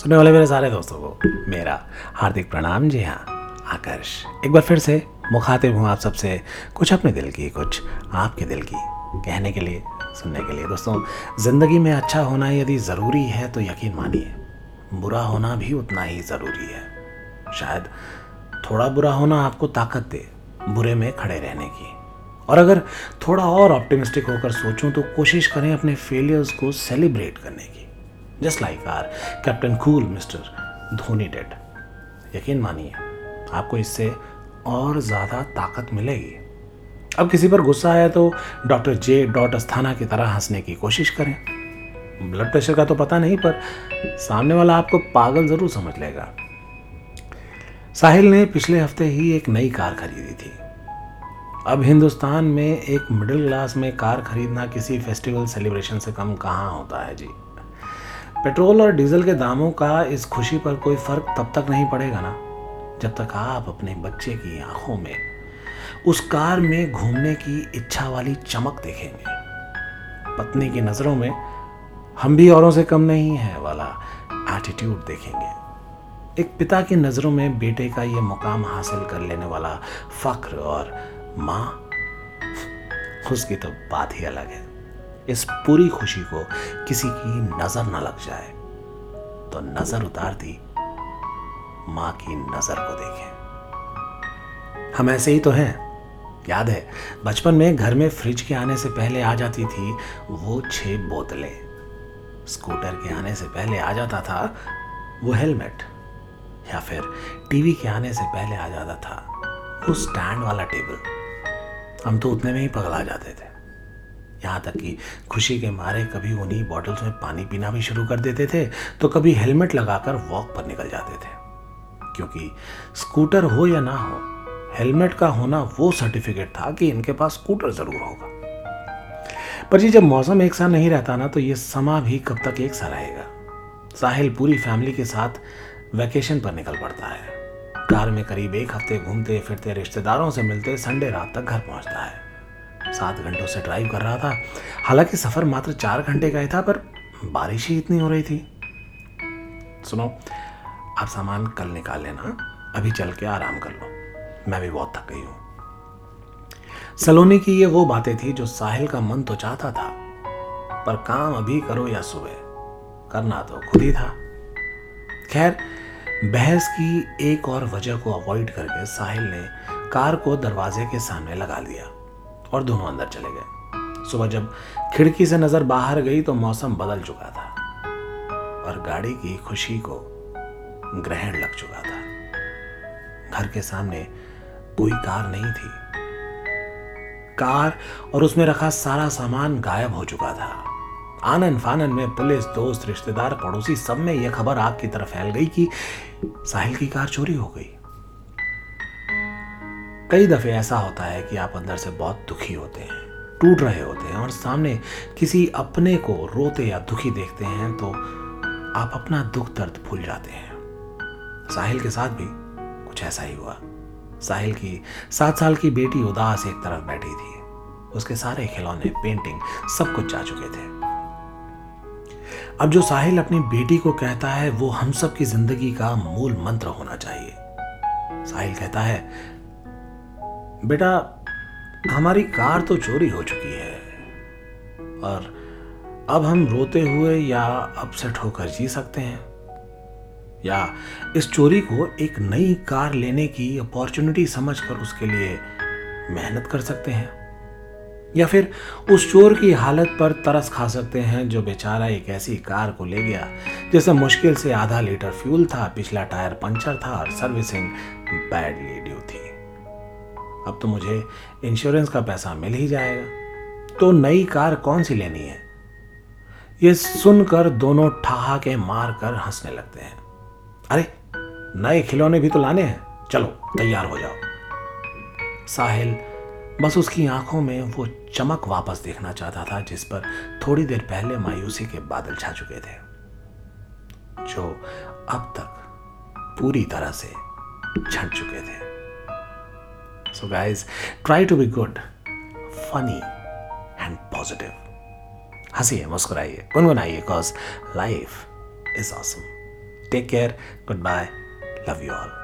सुनने वाले मेरे सारे दोस्तों को मेरा हार्दिक प्रणाम जी हाँ आकर्ष। एक बार फिर से मुखातिब हूँ आप सबसे कुछ अपने दिल की, कुछ आपके दिल की कहने के लिए, सुनने के लिए। दोस्तों, ज़िंदगी में अच्छा होना यदि ज़रूरी है तो यकीन मानिए, बुरा होना भी उतना ही ज़रूरी है। शायद थोड़ा बुरा होना आपको ताकत दे, बुरे में खड़े रहने की। और अगर थोड़ा और ऑप्टिमिस्टिक होकर सोचूं तो कोशिश करें अपने फेलियर्स को सेलिब्रेट करने की। Just like our captain cool mister Dhoni dad यकीन मानिए, आपको इससे और ज़्यादा ताकत मिलेगी। अब किसी पर गुस्सा आया तो डॉक्टर जे डॉट अस्थाना की तरह हंसने की कोशिश करें। ब्लड प्रेशर का तो पता नहीं, पर सामने वाला आपको पागल ज़रूर समझ लेगा। साहिल ने पिछले हफ़्ते ही एक नई कार खरीदी थी। अब हिंदुस्तान में एक मिडिल क्लास में कार खरीदना किसी फेस्टिवल सेलिब्रेशन से कम कहाँ होता है जी? पेट्रोल और डीजल के दामों का इस खुशी पर कोई फ़र्क तब तक नहीं पड़ेगा ना, जब तक आप अपने बच्चे की आँखों में, उस कार में घूमने की इच्छा वाली चमक देखेंगे। पत्नी की नज़रों में, हम भी औरों से कम नहीं है वाला एटीट्यूड देखेंगे। एक पिता की नज़रों में बेटे का ये मुकाम हासिल कर लेने वाला फख्र और माँ, उसकी तो बात ही अलग है। इस पूरी खुशी को किसी की नज़र न लग जाए तो नज़र उतार दी, माँ की नज़र को देखें। हम ऐसे ही तो हैं। याद है, बचपन में घर में फ्रिज के आने से पहले आ जाती थी वो छह बोतलें। स्कूटर के आने से पहले आ जाता था वो हेलमेट, या फिर टीवी के आने से पहले आ जाता था वो स्टैंड वाला टेबल। हम तो उतने में ही पगला जाते थे। यहाँ तक कि खुशी के मारे कभी उन्हीं बॉटल्स में पानी पीना भी शुरू कर देते थे तो कभी हेलमेट लगाकर वॉक पर निकल जाते थे। क्योंकि स्कूटर हो या ना हो हेलमेट का होना वो सर्टिफिकेट था कि इनके पास स्कूटर ज़रूर होगा। पर जी, जब मौसम एक सा नहीं रहता ना तो ये समा भी कब तक एक सा रहेगा? साहिल पूरी फैमिली के साथ वैकेशन पर निकल पड़ता है। कार में करीब एक हफ़्ते घूमते फिरते रिश्तेदारों से मिलते संडे रात तक घर पहुँचता है। सात घंटों से ड्राइव कर रहा था। हालाँकि सफ़र मात्र चार घंटे का ही था, पर बारिश ही इतनी हो रही थी। सुनो, आप सामान कल निकाल लेना, अभी चल के आराम कर लो। मैं भी बहुत थक गई हूँ। सलोनी की ये वो बातें थी जो साहिल का मन तो चाहता था, पर काम अभी करो या सुबह, करना तो खुद ही था। खैर, बहस की एक और वजह को अवॉइड करके साहिल ने कार को दरवाजे के सामने लगा दिया और दोनों अंदर चले गए। सुबह जब खिड़की से नज़र बाहर गई तो मौसम बदल चुका था और गाड़ी की खुशी को ग्रहण लग चुका था। घर के सामने कोई कार नहीं थी। कार और उसमें रखा सारा सामान गायब हो चुका था। आनन फानन में पुलिस, दोस्त, रिश्तेदार, पड़ोसी सब में यह खबर आग की तरफ़ फैल गई कि साहिल की कार चोरी हो गई। कई दफे ऐसा होता है कि आप अंदर से बहुत दुखी होते हैं, टूट रहे होते हैं और सामने किसी अपने को रोते या दुखी देखते हैं तो आप अपना दुख दर्द भूल जाते हैं। साहिल के साथ भी कुछ ऐसा ही हुआ। साहिल की सात साल की बेटी उदास एक तरफ़ बैठी थी। उसके सारे खिलौने पेंटिंग सब कुछ जा चुके थे। अब जो साहिल अपनी बेटी को कहता है, वो हम सब की ज़िंदगी का मूल मंत्र होना चाहिए। साहिल कहता है बेटा, हमारी कार तो चोरी हो चुकी है। और अब हम रोते हुए या अपसेट होकर जी सकते हैं। या इस चोरी को एक नई कार लेने की अपॉर्चुनिटी समझकर उसके लिए मेहनत कर सकते हैं। या फिर उस चोर की हालत पर तरस खा सकते हैं जो बेचारा एक ऐसी कार को ले गया जिसमें मुश्किल से आधा लीटर फ्यूल था, पिछला टायर पंचर था और सर्विसिंग बैडली ड्यू थी। अब तो मुझे इंश्योरेंस का पैसा मिल ही जाएगा। तो नई कार कौन सी लेनी है? ये सुनकर दोनों ठहाके मार कर हंसने लगते हैं। अरे, नए खिलौने भी तो लाने हैं। चलो, तैयार हो जाओ। साहिल बस उसकी आँखों में वो चमक वापस देखना चाहता था, जिस पर थोड़ी देर पहले मायूसी के बादल छा चुके थे, जो अब तक पूरी तरह से छट चुके थे। so guys try to be good funny and positive हंसिए मुस्कुराइए गुनगुनाइए cause life is awesome take care good bye love you all